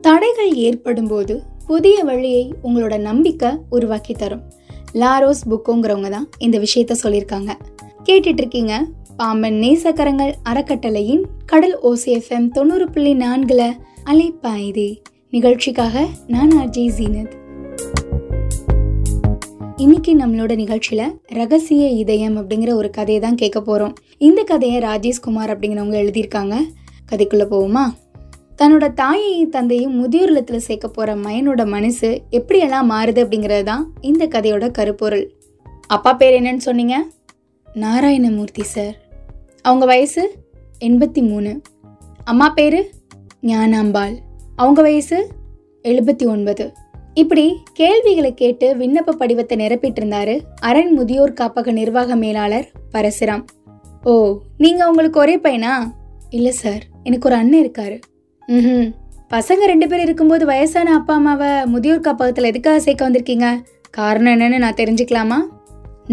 தடைகள் ஏற்படும் போது புதிய வழியை உங்களோட நம்பிக்கை உருவாக்கி தரும். லாரோஸ் புக்கோங்கிறவங்க தான் இந்த விஷயத்த சொல்லியிருக்காங்க. கேட்டுட்டு இருக்கீங்க பாம்பன் நேசக்கரங்கள் அறக்கட்டளையின் கடல் ஓசிஎஃப்எம் தொண்ணூறு புள்ளி நான்குல அலைப்பாயுதே. நிகழ்ச்சிக்காக நான் அர்ஜி ஜீனத். இன்னைக்கு நம்மளோட நிகழ்ச்சியில ரகசிய இதயம் அப்படிங்கிற ஒரு கதையை தான் கேட்க போறோம். இந்த கதையை ராஜேஷ்குமார் அப்படிங்கிறவங்க எழுதியிருக்காங்க. கதைக்குள்ளே போவோமா? தன்னோட தாயையும் தந்தையும் முதியோர் இல்லத்தில் சேர்க்க போகிற மயனோட மனசு எப்படியெல்லாம் மாறுது அப்படிங்கிறது தான் இந்த கதையோட கருப்பொருள். அப்பா பேர் என்னன்னு சொன்னீங்க? நாராயணமூர்த்தி சார் அவங்க வயசு? எண்பத்தி மூணு. அம்மா பேர்? ஞானாம்பாள். அவங்க வயசு? எழுபத்தி ஒன்பது. இப்படி கேள்விகளை கேட்டு விண்ணப்ப படிவத்தை நிரப்பிட்டு இருந்தாரு அரண் முதியோர் காப்பக நிர்வாக மேலாளர் பரசுராம். ஓ நீங்கள் உங்களுக்கு ஒரே பையனா? இல்லை சார் எனக்கு ஒரு அண்ணன் இருக்காரு. ம் பசங்க ரெண்டு பேர் இருக்கும்போது வயசான அப்பா அம்மாவை முதியோர் காப்பகத்தில் எதுக்காக சேர்க்க வந்திருக்கீங்க? காரணம் என்னன்னு நான் தெரிஞ்சுக்கலாமா?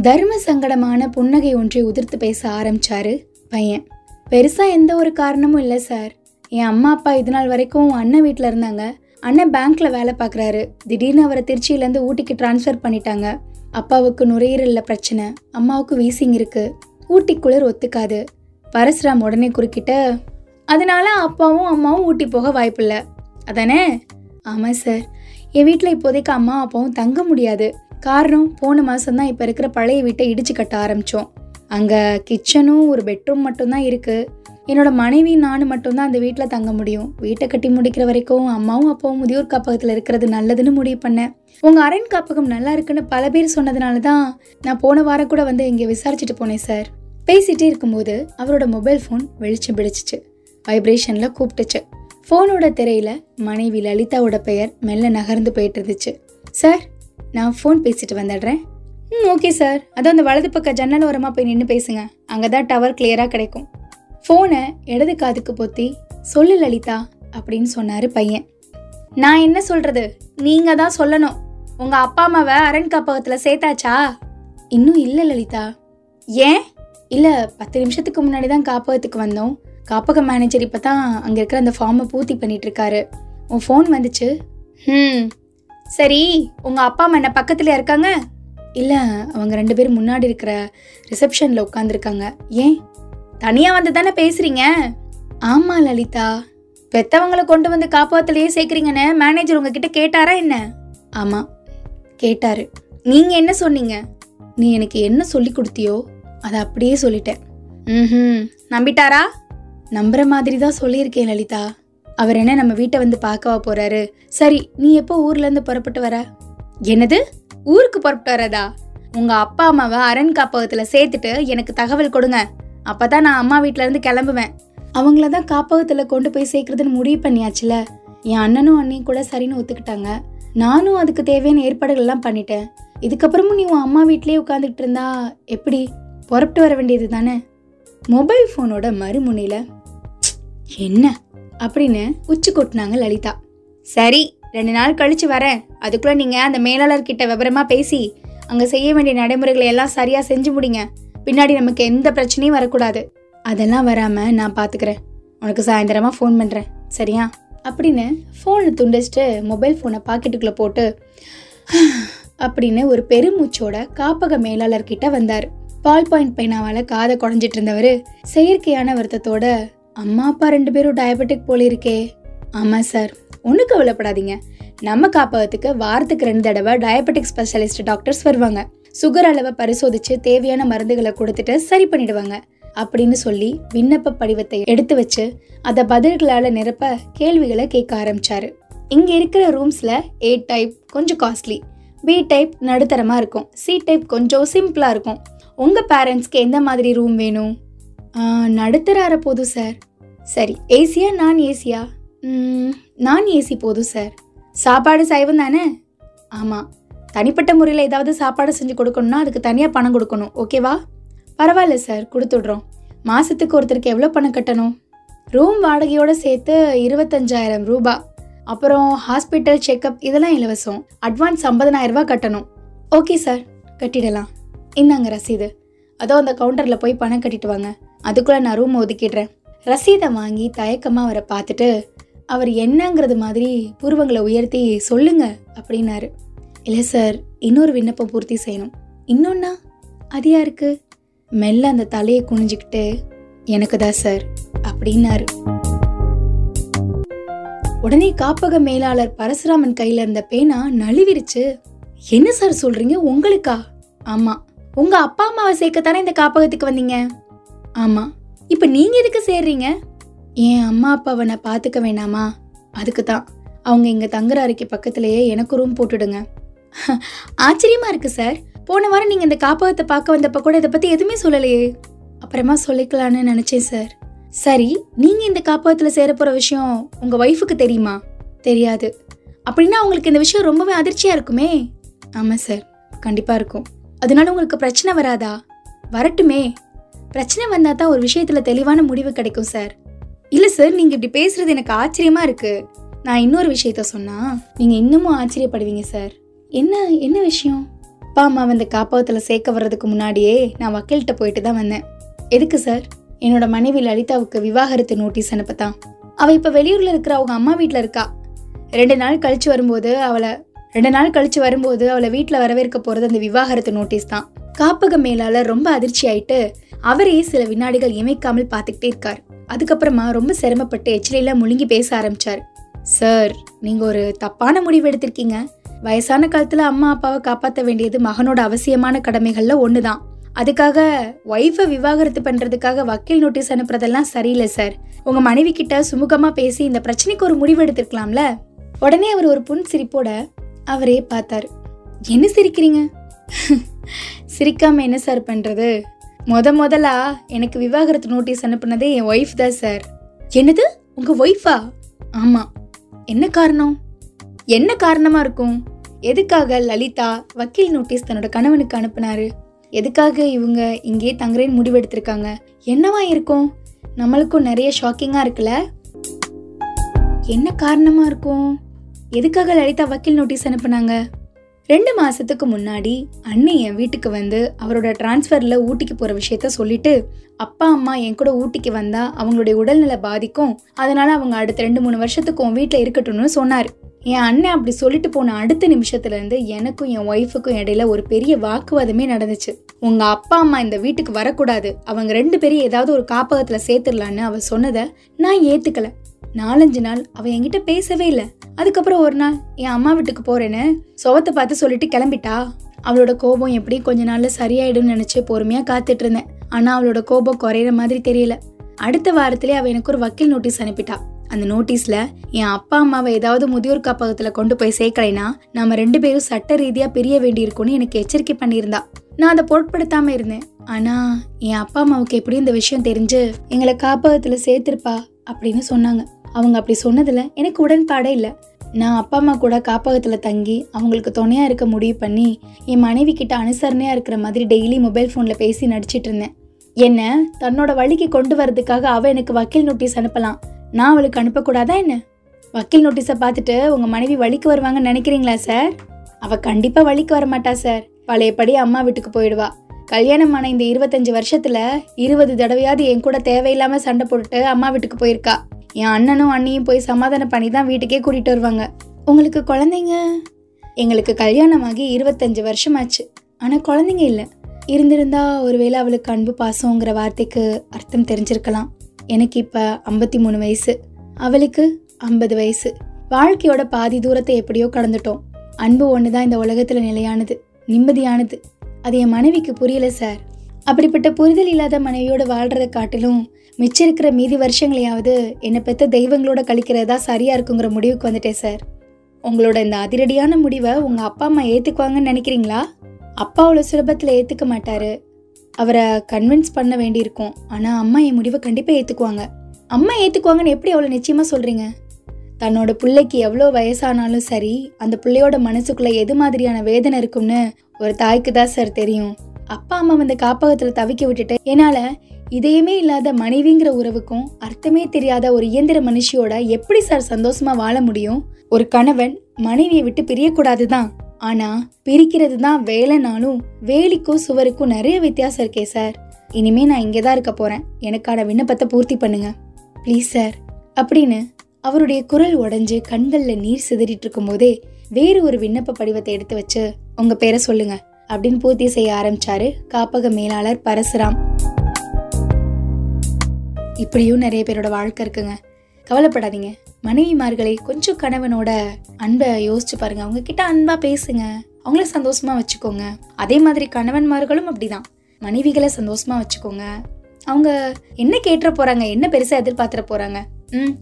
தர்ம சங்கடமான புன்னகை ஒன்றை உதிர்த்து பேச ஆரம்பிச்சாரு பையன். பெருசா எந்த ஒரு காரணமும் இல்லை சார். என் அம்மா அப்பா இது நாள் வரைக்கும் அண்ணன் வீட்டில் இருந்தாங்க. அண்ணன் பேங்க்ல வேலை பார்க்குறாரு திடீர்னு அவரை திருச்சியிலேருந்து ஊட்டிக்கு டிரான்ஸ்ஃபர் பண்ணிட்டாங்க. அப்பாவுக்கு நுரையீரலில் பிரச்சனை அம்மாவுக்கு வீசிங் இருக்கு. ஊட்டி குளிர் ஒத்துக்காது. பரசுராம் உடனே குறுக்கிட்ட அதனால அப்பாவும் அம்மாவும் ஊட்டி போக வாய்ப்பில்லை. அதானே? ஆமாம் சார் என் வீட்டில் இப்போதைக்கு அம்மா அப்பாவும் தங்க முடியாது. காரணம் போன மாதம் தான் இப்போ இருக்கிற பழைய வீட்டை இடிச்சு கட்ட ஆரம்பித்தோம் அங்கே கிச்சனும் ஒரு பெட்ரூம் மட்டும்தான் இருக்குது என்னோட மனைவி நானும் மட்டும்தான் அந்த வீட்டில் தங்க முடியும். வீட்டை கட்டி முடிக்கிற வரைக்கும் அம்மாவும் அப்பாவும் முதியோர் காப்பகத்தில் இருக்கிறது நல்லதுன்னு முடிவு பண்ணேன். உங்கள் அரண் காப்பகம் நல்லா இருக்குன்னு பல பேர் சொன்னதுனால தான் நான் போன வாரம் கூட வந்து இங்கே விசாரிச்சுட்டு போனேன் சார் பேசிட்டே இருக்கும்போது அவரோட மொபைல் ஃபோன் வெளிச்சம் பிடிச்சிச்சு. வைப்ரேஷனில் கூப்பிட்டுச்சு. ஃபோனோட திரையில் மனைவி லலிதாவோட பெயர் மெல்ல நகர்ந்து போயிட்டு இருந்துச்சு. சார் நான் ஃபோன் பேசிட்டு வந்துடுறேன். ம் ஓகே சார் அதான் அந்த வலது பக்க ஜன்னல் ஓரமாக போய் நின்று பேசுங்க. அங்கே தான் டவர் கிளியராக கிடைக்கும். ஃபோனை இடது காதுக்கு பொத்தி சொல்லு லலிதா அப்படின்னு சொன்னார் பையன். நான் என்ன சொல்கிறது நீங்கள் தான் சொல்லணும். உங்கள் அப்பா அம்மாவை அரண் காப்பகத்தில் சேர்த்தாச்சா? இன்னும் இல்லை லலிதா. ஏன்? இல்லை பத்து நிமிஷத்துக்கு முன்னாடி தான் காப்பகத்துக்கு வந்தோம். காப்பக மேனேஜர் இப்போ தான் அங்கே இருக்கிற அந்த ஃபார்மை பூர்த்தி பண்ணிட்டு இருக்காரு உன் ஃபோன் வந்துச்சு? ம் சரி உங்கள் அப்பா அம்மா என்ன பக்கத்தில் இருக்காங்க? இல்லை அவங்க ரெண்டு பேரும் முன்னாடி இருக்கிற ரிசப்ஷனில் உட்காந்துருக்காங்க ஏன்? தனியாக வந்து தானே பேசுகிறீங்க ஆமாம் லலிதா. பெத்தவங்களை கொண்டு வந்து காப்பகத்திலேயே சேர்க்குறீங்கன்னு மேனேஜர் உங்ககிட்ட கேட்டாரா என்ன? ஆமாம் கேட்டாரு. நீங்கள் என்ன சொன்னீங்க? நீ எனக்கு என்ன சொல்லி கொடுத்தியோ? அதை அப்படியே சொல்லிட்டேன். ம் நம்பிட்டாரா? நம்புற மாதிரி தான் சொல்லியிருக்கேன் லலிதா. அவர் என்ன நம்ம வீட்டை வந்து பார்க்கவா போறாரு? சரி நீ எப்போ ஊர்ல இருந்து புறப்பட்டு வர? என்னது? ஊருக்கு புறப்பட்டு வரதா உங்க அப்பா அம்மாவை அரண் காப்பகத்துல சேர்த்துட்டு எனக்கு தகவல் கொடுங்க. அப்பதான் நான் அம்மா வீட்ல இருந்து கிளம்புவேன். அவங்கள தான் காப்பகத்துல கொண்டு போய் சேர்க்கறதுன்னு முடிவு பண்ணியாச்சுல. என் அண்ணனும் அண்ணியும் கூட சரின்னு ஒத்துக்கிட்டாங்க. நானும் அதுக்கு தேவையான ஏற்பாடுகள் எல்லாம் பண்ணிட்டேன். இதுக்கப்புறமும் நீ உன் அம்மா வீட்லயே உட்காந்துக்கிட்டு இருந்தா எப்படி? புறப்பட்டு வர வேண்டியது தானே? மொபைல் ஃபோனோட மறுமுனையில் என்ன? அப்படின்னு உச்சி கொட்டினாங்க லலிதா. சரி ரெண்டு நாள் கழிச்சு வரேன். அதுக்குள்ள நீங்கள் அந்த மேலாளர்கிட்ட விவரமாக பேசி அங்கே செய்ய வேண்டிய நடைமுறைகளை எல்லாம் சரியாக செஞ்சு முடிங்க. பின்னாடி நமக்கு எந்த பிரச்சனையும் வரக்கூடாது. அதெல்லாம் வராமல் நான் பார்த்துக்கிறேன் உனக்கு சாயந்தரமாக ஃபோன் பண்ணுறேன் சரியா? அப்படின்னு ஃபோனை துண்டிச்சிட்டு மொபைல் ஃபோனை பாக்கெட்டுக்குள்ளே போட்டு அப்படின்னு ஒரு பெருமூச்சோட காப்பக மேலாளர்கிட்ட வந்தார். பால் பாயிண்ட் பைனாவால காதை குடஞ்சிட்டு இருந்தவர் செயற்கையான வருத்தத்தோட அம்மா அப்பா ரெண்டு பேரும் டயபெட்டிக் போல இருக்கே. சார் ஒன்றும் கவலைப்படாதீங்க. நம்ம காப்பகத்துக்கு வாரத்துக்கு ரெண்டு தடவை டயபெட்டிக் ஸ்பெஷலிஸ்ட் டாக்டர்ஸ் வருவாங்க. சுகர் அளவை பரிசோதித்து தேவையான மருந்துகளை கொடுத்துட்டு சரி பண்ணிடுவாங்க. அப்படின்னு சொல்லி விண்ணப்ப படிவத்தை எடுத்து வச்சு அதை பதில்களால் நிரப்ப கேள்விகளை கேட்க ஆரம்பித்தார் இங்கே இருக்கிற ரூம்ஸில் ஏ டைப் கொஞ்சம் காஸ்ட்லி பி டைப் நடுத்தரமாக இருக்கும் சி டைப் கொஞ்சம் சிம்பிளாக இருக்கும். உங்கள் பேரண்ட்ஸ்க்கு எந்த மாதிரி ரூம் வேணும்? நடுத்தரார நடுத்தர போதும் சார் சரி ஏசியா நான் ஏசியா நான் ஏசி போதும் சார் சாப்பாடு சைவம் தானே? ஆமாம் தனிப்பட்ட முறையில் ஏதாவது சாப்பாடு செஞ்சு கொடுக்கணும்னா அதுக்கு தனியாக பணம் கொடுக்கணும் ஓகேவா? பரவாயில்ல சார் கொடுத்துட்றோம். மாதத்துக்கு ஒருத்தருக்கு எவ்வளோ பணம் கட்டணும்? ரூம் வாடகையோட சேர்த்து இருபத்தஞ்சாயிரம் ரூபா. அப்புறம் ஹாஸ்பிட்டல் செக்கப் இதெல்லாம் இலவசம். அட்வான்ஸ் 50000 கட்டணும். ஓகே சார் கட்டிடலாம். இந்தாங்க ரசீது. அதோ அந்த கவுண்டரில் போய் பணம் கட்டிட்டு வாங்க. அதுக்குள்ளே நான் ரூம் ஒதுக்கிடுறேன். ரசீதை வாங்கி தயக்கமாக அவரை பார்த்துட்டு அவர் என்னங்கிறது மாதிரி பூர்வங்களை உயர்த்தி சொல்லுங்க அப்படின்னாரு. இல்லை சார் இன்னொரு விண்ணப்பம் பூர்த்தி செய்யணும். இன்னொன்னா? அது யாருக்கு? மெல்ல அந்த தலையை குனிஞ்சுக்கிட்டு எனக்கு தான் சார் அப்படின்னாரு. உடனே காப்பக மேலாளர் பரசுராமன் கையில இருந்த பேனா நழுவிருச்சு. என்ன சார் சொல்றீங்க? உங்களுக்கா? ஆமா. உங்க அப்பா அம்மாவை சேர்க்கத்தானே இந்த காப்பகத்துக்கு வந்தீங்க? ஆமா. இப்ப நீங்க எதுக்கு சேர்றீங்க? என் அம்மா அப்பாவை நான் பாத்துக்க வேணாமா? அதுக்கு தான் அவங்க இங்க தங்குற அறைக்கு பக்கத்திலேயே எனக்கு ரூம் போட்டுடுங்க. ஆச்சரியமா இருக்கு சார். போன வாரம் நீங்க இந்த காப்பகத்தை பார்க்க வந்தப்ப கூட இதை பத்தி எதுவுமே சொல்லலையே. அப்புறமா சொல்லிக்கலான்னு நினைச்சேன் சார். சரி நீங்க இந்த காப்பகத்துல சேர போற விஷயம் உங்க ஒய்ஃபுக்கு தெரியுமா? தெரியாது. அப்படின்னா உங்களுக்கு இந்த விஷயம் ரொம்பவே அதிர்ச்சியா இருக்குமே? ஆமா சார். கண்டிப்பா இருக்கும். அதனால உங்களுக்கு பிரச்சனை வராதா? வரட்டுமே. பிரச்சனை வந்தால் தான் ஒரு விஷயத்தில் தெளிவான முடிவு கிடைக்கும் சார் இல்லை சார் நீங்கள் இப்படி பேசுறது எனக்கு ஆச்சரியமாக இருக்குது நான் இன்னொரு விஷயத்த சொன்னால் நீங்கள் இன்னமும் ஆச்சரியப்படுவீங்க சார் என்ன என்ன விஷயம்? அப்பா அம்மா வந்து காப்பகத்தில் சேர்க்க வர்றதுக்கு முன்னாடியே நான் வக்கீல்கிட்ட போயிட்டு தான் வந்தேன். எதுக்கு சார் என்னோட மனைவி லலிதாவுக்கு விவாகரத்து நோட்டீஸ் அனுப்பத்தான். அவள் இப்போ வெளியூரில் இருக்கிற அவங்க அம்மா வீட்டில் இருக்கா. ரெண்டு நாள் கழித்து வரும்போது அவளை ரெண்டு நாள் கழிச்சு வரும்போது அவளை வீட்டில் வரவேற்க போகிறது அந்த விவாகரத்து நோட்டீஸ் தான். காப்பக மேலாளர் ரொம்ப அதிர்ச்சி ஆயிட்டு அவரையே சில வினாடிகள் இமைக்காமல் பார்த்துக்கிட்டே இருக்கார். அதுக்கப்புறமா ரொம்ப சிரமப்பட்டு எச்சிலையில முழுங்கி பேச ஆரம்பிச்சார். சார் நீங்கள் ஒரு தப்பான முடிவு எடுத்திருக்கீங்க. வயசான காலத்தில் அம்மா அப்பாவை காப்பாற்ற வேண்டியது மகனோட அவசியமான கடமைகளில் ஒன்று தான் அதுக்காக ஒய்ஃபை விவாகரத்து பண்ணுறதுக்காக வக்கீல் நோட்டீஸ் அனுப்புறதெல்லாம் சரியில்லை சார். உங்கள் மனைவி கிட்ட சுமூகமாக பேசி இந்த பிரச்சனைக்கு ஒரு முடிவு எடுத்திருக்கலாம்ல? உடனே அவர் ஒரு புன் சிரிப்போட அவரே பார்த்தாரு. என்ன சிரிக்கிறீங்க? சிரிக்காம என்ன சார் பண்ணுறது முத முதலா எனக்கு விவாகரத்து நோட்டீஸ் அனுப்புனதே என் ஒய்ஃப் தான் சார் என்னது? உங்கள் ஒய்ஃபா ஆமாம் என்ன காரணம்? என்ன காரணமாக இருக்கும்? எதுக்காக லலிதா வக்கீல் நோட்டீஸ் தன்னோட கணவனுக்கு அனுப்புனாரு? எதுக்காக இவங்க இங்கேயே தங்குறேன்னு முடிவெடுத்திருக்காங்க? என்னவா இருக்கும்? நம்மளுக்கும் நிறைய ஷாக்கிங்காக இருக்குல்ல? என்ன காரணமாக இருக்கும்? எதுக்காக லலிதா வக்கீல் நோட்டீஸ் அனுப்புனாங்க? ரெண்டு மாசத்துக்கு முன்னாடி அண்ணன் என் வீட்டுக்கு வந்து அவரோட டிரான்ஸ்ஃபர்ல ஊட்டிக்கு போற விஷயத்த சொல்லிட்டு அப்பா அம்மா என் கூட ஊட்டிக்கு வந்தா அவங்களுடைய உடல்நிலை பாதிக்கும். அதனால அவங்க அடுத்த ரெண்டு மூணு வருஷத்துக்கு உன் வீட்டில் இருக்கட்டும்னு சொன்னார். என் அண்ணன் அப்படி சொல்லிட்டு போன அடுத்த நிமிஷத்துல இருந்து எனக்கும் என் ஒய்ஃபுக்கும் இடையில ஒரு பெரிய வாக்குவாதமே நடந்துச்சு. உங்க அப்பா அம்மா இந்த வீட்டுக்கு வரக்கூடாது. அவங்க ரெண்டு பேரும் ஏதாவது ஒரு காப்பகத்துல சேர்த்துடலான்னு அவ சொன்னதை நான் ஏத்துக்கல. நாலஞ்சு நாள் அவள் என்கிட்ட பேசவே இல்லை. அதுக்கப்புறம் ஒரு நாள் என் அம்மா வீட்டுக்கு போறேன்னு சுவத்தை பார்த்து சொல்லிட்டு கிளம்பிட்டா? அவளோட கோபம் எப்படி கொஞ்ச நாள்ல சரியாயிடும்னு நினைச்சு பொறுமையா காத்துட்டு இருந்தேன். ஆனா அவளோட கோபம் குறையிற மாதிரி தெரியல. அடுத்த வாரத்திலே அவ எனக்கு ஒரு வக்கீல் நோட்டீஸ் அனுப்பிட்டா. அந்த நோட்டீஸ்ல என் அப்பா அம்மாவை ஏதாவது முதியோர் காப்பகத்துல கொண்டு போய் சேர்க்கலைனா நாம ரெண்டு பேரும் சட்ட ரீதியா பிரிய வேண்டியிருக்கும்னு எனக்கு எச்சரிக்கை பண்ணியிருந்தா. நான் அதை பொருட்படுத்தாம இருந்தேன். ஆனா என் அப்பா அம்மாவுக்கு எப்படி இந்த விஷயம் தெரிஞ்சு எங்களை காப்பகத்துல சேர்த்திருப்பா. அப்படின்னு சொன்னாங்க. அவங்க அப்படி சொன்னதில் எனக்கு உடன்பாடே இல்லை. நான் அப்பா அம்மா கூட காப்பகத்தில் தங்கி அவங்களுக்கு துணையாக இருக்க முடிவு பண்ணி என் மனைவி கிட்ட அனுசரணையாக இருக்கிற மாதிரி டெய்லி மொபைல் ஃபோனில் பேசி நடிச்சிட்டு இருந்தேன். என்ன? தன்னோட வழிக்கு கொண்டு வரதுக்காக அவள் எனக்கு வக்கீல் நோட்டீஸ் அனுப்பலாம். நான் அவளுக்கு அனுப்பக்கூடாதா என்ன? வக்கீல் நோட்டீஸை பார்த்துட்டு உங்கள் மனைவி வழிக்கு வருவாங்கன்னு நினைக்கிறீங்களா சார்? அவள் கண்டிப்பாக வழிக்கு வரமாட்டா சார். பழையபடி அம்மா வீட்டுக்கு போயிடுவா. கல்யாணம் ஆன இந்த இருபத்தஞ்சு வருஷத்துல இருபது தடவையாவது என் கூட தேவையில்லாம சண்டை போட்டுட்டு அம்மா வீட்டுக்கு போயிருக்கா. என் அண்ணனும் அண்ணியும் போய் சமாதானம் பண்ணி தான் வீட்டுக்கே கூட்டிட்டு வருவாங்க. உங்களுக்கு குழந்தைங்க? எங்களுக்கு கல்யாணமாகி இருபத்தஞ்சு வருஷமாச்சு. ஆனா குழந்தைங்க இல்லை. இருந்திருந்தா ஒருவேளை அவளுக்கு அன்பு பாசங்கிற வார்த்தைக்கு அர்த்தம் தெரிஞ்சிருக்கலாம். எனக்கு இப்ப ஐம்பத்தி மூணு வயசு. அவளுக்கு ஐம்பது வயசு. வாழ்க்கையோட பாதி தூரத்தை எப்படியோ கடந்துட்டோம். அன்பு ஒன்று தான் இந்த உலகத்துல நிலையானது. நிம்மதியானது. அது என் மனைவிக்கு புரியல சார். அப்படிப்பட்ட புரிதல் இல்லாத மனைவியோட வாழ்கிறத காட்டிலும் மிச்சம் இருக்கிற மீதி வருஷங்களையாவது என்னை பெற்ற தெய்வங்களோட கழிக்கிறதா சரியா இருக்குங்கிற முடிவுக்கு வந்துட்டேன் சார். உங்களோட இந்த அதிரடியான முடிவை உங்கள் அப்பா அம்மா ஏற்றுக்குவாங்கன்னு நினைக்கிறீங்களா? அப்பா அவ்வளோ சுலபத்தில் ஏற்றுக்க மாட்டாரு. அவரை கன்வின்ஸ் பண்ண வேண்டியிருக்கும். ஆனால் அம்மா என் முடிவை கண்டிப்பாக ஏற்றுக்குவாங்க அம்மா ஏற்றுக்குவாங்கன்னு எப்படி அவ்வளோ நிச்சயமாக சொல்கிறீங்க தன்னோட பிள்ளைக்கு எவ்வளோ வயசானாலும் சரி அந்த பிள்ளையோட மனசுக்குள்ளே எது மாதிரியான வேதனை இருக்கும்னு ஒரு தாய்க்கு தான் சார் தெரியும். அப்பா அம்மா வந்து காப்பகத்தில் தவிக்க விட்டுட்டு என்னால் இதயமே இல்லாத மனைவிங்கிற உறவுக்கும் அர்த்தமே தெரியாத ஒரு இயந்திர மனுஷியோட எப்படி சார் சந்தோஷமா வாழ முடியும்? ஒரு கணவன் மனைவியை விட்டு பிரியக்கூடாது தான். ஆனா பிரிக்கிறது தான் வேலைனாலும் வேலிக்கும் சுவருக்கும் நிறைய வித்தியாசம் இருக்கே சார் இனிமே நான் இங்கே தான் இருக்க போறேன். எனக்கான விண்ணப்பத்தை பூர்த்தி பண்ணுங்க. ப்ளீஸ் சார் அப்படின்னு அவருடைய குரல் உடைஞ்சு கண்கள்ல நீர் சிதறிட்டு இருக்கும் போதே வேறு ஒரு விண்ணப்ப படிவத்தை எடுத்து வச்சு உங்க பேரை சொல்லுங்க அப்படின்னு பூர்த்தி செய்ய ஆரம்பிச்சாரு காப்பக மேலாளர் பரசுராம். இப்படியும் நிறைய பேரோட வாழ்க்கை இருக்குங்க. கவலைப்படாதீங்க. மனைவிமார்களை கொஞ்சம் கணவனோட அன்பை யோசிச்சு பாருங்க. அவங்க கிட்ட அன்பா பேசுங்க. அவங்கள சந்தோஷமா வச்சுக்கோங்க. அதே மாதிரி கணவன்மார்களும் அப்படிதான். மனைவிகளை சந்தோஷமா வச்சுக்கோங்க. அவங்க என்ன கேட்டுற போறாங்க என்ன பெருசா எதிர்பார்த்துற போறாங்க ம்.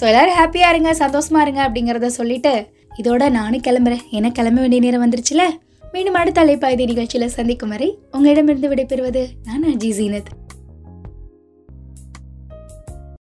ஸோ எல்லாரும் ஹாப்பியாக இருங்க சந்தோஷமா இருங்க அப்படிங்கிறத சொல்லிட்டு இதோட நானும் கிளம்புறேன். எனக்கு கிளம்ப வேண்டிய நேரம் வந்துருச்சுல? மீண்டும் அடுத்த அலைப்பாய்தி நிகழ்ச்சியில் சந்திக்கும் வரை உங்களிடமிருந்து விடைபெறுவது நான் அஜி ஜீனத்.